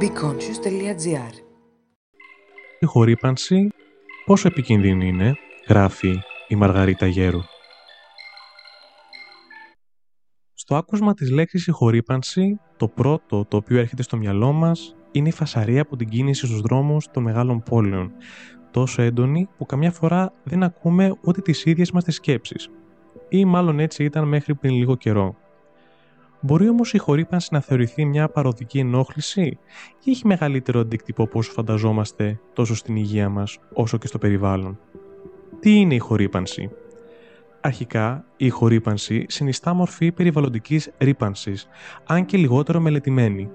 BeConscious.gr Η χορύπανση πόσο επικίνδυνη είναι, γράφει η Μαργαρίτα Γέρου. Στο άκουσμα της λέξης συγχωρήπανση, το πρώτο το οποίο έρχεται στο μυαλό μας είναι η φασαρία από την κίνηση στους δρόμους των μεγάλων πόλεων, τόσο έντονη που καμιά φορά δεν ακούμε ούτε τις ίδιες μας τις σκέψεις. Ή μάλλον έτσι ήταν μέχρι πριν λίγο καιρό. Μπορεί όμως η χορύπανση να θεωρηθεί μια παροδική ενόχληση ή έχει μεγαλύτερο αντίκτυπο από όσο φανταζόμαστε τόσο στην υγεία μας όσο και στο περιβάλλον; Τι είναι η χορύπανση; Αρχικά, η χορύπανση συνιστά μορφή περιβαλλοντικής ρήπανσης, αν και λιγότερο μελετημένη.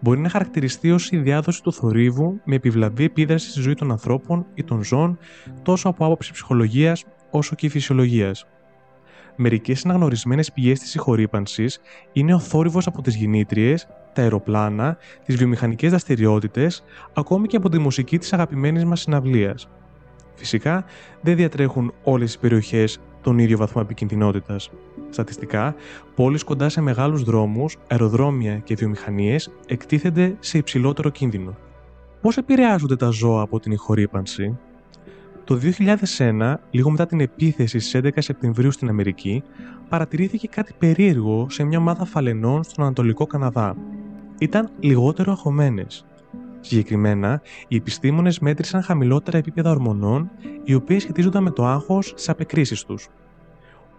Μπορεί να χαρακτηριστεί ως η διάδοση του θορύβου με επιβλαβή επίδραση στη ζωή των ανθρώπων ή των ζώων, τόσο από άποψη ψυχολογίας όσο και φυσιολογίας. Μερικές αναγνωρισμένες πηγές της συγχωρήπανσης είναι ο θόρυβος από τις γεννήτριες, τα αεροπλάνα, τις βιομηχανικές δραστηριότητες, ακόμη και από τη μουσική της αγαπημένης μας συναυλίας. Φυσικά, δεν διατρέχουν όλες οι περιοχές τον ίδιο βαθμό επικινδυνότητας. Στατιστικά, πόλεις κοντά σε μεγάλους δρόμους, αεροδρόμια και βιομηχανίες εκτίθενται σε υψηλότερο κίνδυνο. Πώς επηρεάζονται τα ζώα από την ηχορύπανση, το 2001, λίγο μετά την επίθεση στις 11 Σεπτεμβρίου στην Αμερική, παρατηρήθηκε κάτι περίεργο σε μια ομάδα φαλενών στον Ανατολικό Καναδά. Ήταν λιγότερο αγχωμένες. Συγκεκριμένα, οι επιστήμονες μέτρησαν χαμηλότερα επίπεδα ορμονών, οι οποίες σχετίζονταν με το άγχος στις απεκρίσεις τους.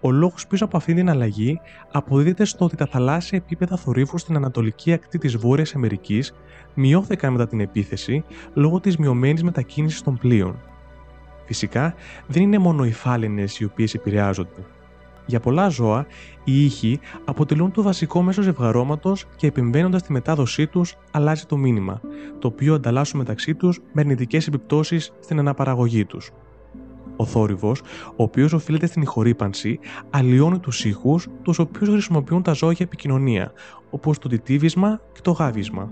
Ο λόγος πίσω από αυτή την αλλαγή αποδίδεται στο ότι τα θαλάσσια επίπεδα θορύβου στην ανατολική ακτή της Βόρειας Αμερικής μειώθηκαν μετά την επίθεση λόγω της μειωμένης μετακίνησης των πλοίων. Φυσικά, δεν είναι μόνο οι φάλαινες οι οποίες επηρεάζονται. Για πολλά ζώα, οι ήχοι αποτελούν το βασικό μέσο ζευγαρώματος και επεμβαίνοντας τη μετάδοσή τους, αλλάζει το μήνυμα, το οποίο ανταλλάσσουν μεταξύ τους με αρνητικές επιπτώσεις στην αναπαραγωγή τους. Ο θόρυβος, ο οποίος οφείλεται στην ηχορύπανση, αλλοιώνει τους ήχους, τους οποίους χρησιμοποιούν τα ζώα για επικοινωνία, όπως το τιτίβισμα και το γάβισμα.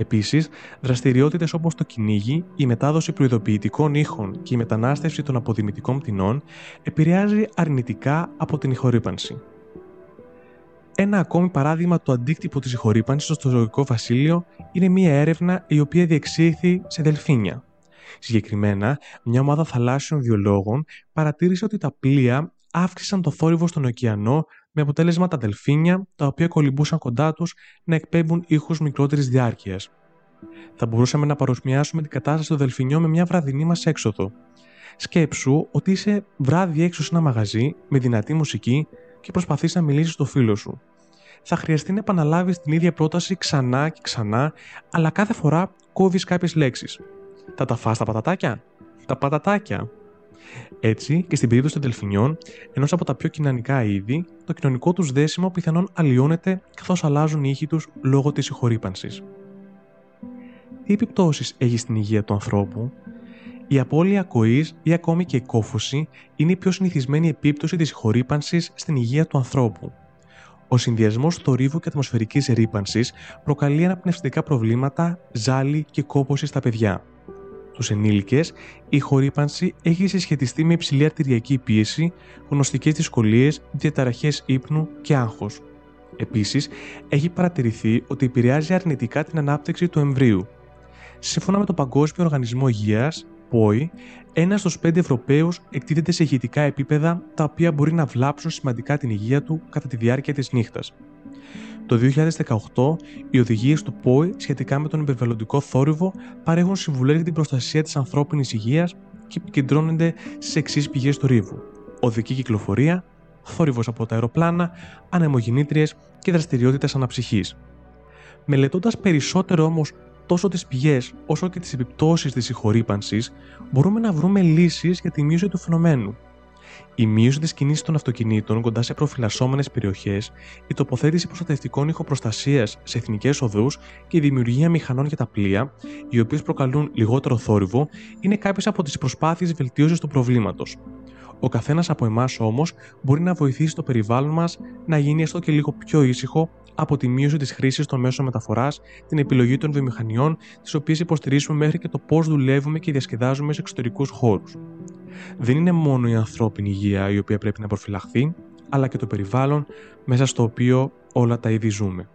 Επίσης, δραστηριότητες όπως το κυνήγι, η μετάδοση προειδοποιητικών ήχων και η μετανάστευση των αποδημητικών πτηνών επηρεάζει αρνητικά από την ηχορύπανση. Ένα ακόμη παράδειγμα του αντίκτυπου της ηχορύπανσης στο ζωικό βασίλειο είναι μια έρευνα η οποία διεξήχθη σε δελφίνια. Συγκεκριμένα, μια ομάδα θαλάσσιων βιολόγων παρατήρησε ότι τα πλοία αύξησαν το θόρυβο στον ωκεανό με αποτέλεσμα τα δελφίνια, τα οποία κολυμπούσαν κοντά τους, να εκπέμπουν ήχους μικρότερης διάρκειας. Θα μπορούσαμε να παροσμιάσουμε την κατάσταση των δελφινιών με μια βραδινή μας έξοδο. Σκέψου ότι είσαι βράδυ έξω σε ένα μαγαζί με δυνατή μουσική και προσπαθείς να μιλήσεις στο φίλο σου. Θα χρειαστεί να επαναλάβεις την ίδια πρόταση ξανά και ξανά, αλλά κάθε φορά κόβεις κάποιες λέξεις. Θα τα φας τα πατατάκια; Τα πατατάκια. Έτσι και στην περίπτωση των δελφινιών, ενός από τα πιο κοινωνικά είδη, το κοινωνικό τους δέσιμο πιθανόν αλλοιώνεται καθώς αλλάζουν οι ήχοι τους λόγω της συγχωρήπανσης. Τι επιπτώσεις έχει στην υγεία του ανθρώπου, η απώλεια ακοής ή ακόμη και η κόφωση είναι η πιο συνηθισμένη επίπτωση της συγχωρήπανσης στην υγεία του ανθρώπου. Ο συνδυασμός θορύβου και ατμοσφαιρικής ρήπανσης προκαλεί αναπνευστικά προβλήματα, ζάλι και κόπωση στα παιδιά στου ενήλικες, η χορύπανση έχει συσχετιστεί με υψηλή αρτηριακή πίεση, γνωστικές δυσκολίες, διαταραχές ύπνου και άγχος. Επίσης, έχει παρατηρηθεί ότι επηρεάζει αρνητικά την ανάπτυξη του εμβρίου. Σύμφωνα με τον Παγκόσμιο Οργανισμό Υγείας, ΠΟΗ, ένας στους πέντε Ευρωπαίους εκτίθεται σε ηχητικά επίπεδα τα οποία μπορεί να βλάψουν σημαντικά την υγεία του κατά τη διάρκεια της νύχτας. Το 2018, οι οδηγίες του ΠΟΗ σχετικά με τον περιβαλλοντικό θόρυβο παρέχουν συμβουλές για την προστασία της ανθρώπινης υγείας και επικεντρώνονται στις εξής πηγές θορύβου: οδική κυκλοφορία, θόρυβος από τα αεροπλάνα, ανεμογεννήτριες και δραστηριότητες αναψυχής. Μελετώντας περισσότερο όμως τόσο τις πηγές όσο και τις επιπτώσεις της συγχωρήπανσης, μπορούμε να βρούμε λύσεις για τη μείωση του φαινομένου η μείωση της κίνηση των αυτοκινήτων κοντά σε προφυλασσόμενες περιοχές, η τοποθέτηση προστατευτικών ηχοπροστασίας σε εθνικές οδούς και η δημιουργία μηχανών για τα πλοία, οι οποίες προκαλούν λιγότερο θόρυβο, είναι κάποιες από τις προσπάθειες βελτίωσης του προβλήματος. Ο καθένας από εμάς όμως μπορεί να βοηθήσει το περιβάλλον μας να γίνει έστω και λίγο πιο ήσυχο από τη μείωση της χρήσης των μέσων μεταφοράς, την επιλογή των βιομηχανιών, τις οποίες υποστηρίζουμε μέχρι και το πώς δουλεύουμε και διασκεδάζουμε σε εξωτερικούς χώρους. Δεν είναι μόνο η ανθρώπινη υγεία η οποία πρέπει να προφυλαχθεί, αλλά και το περιβάλλον μέσα στο οποίο όλα τα είδη ζούμε.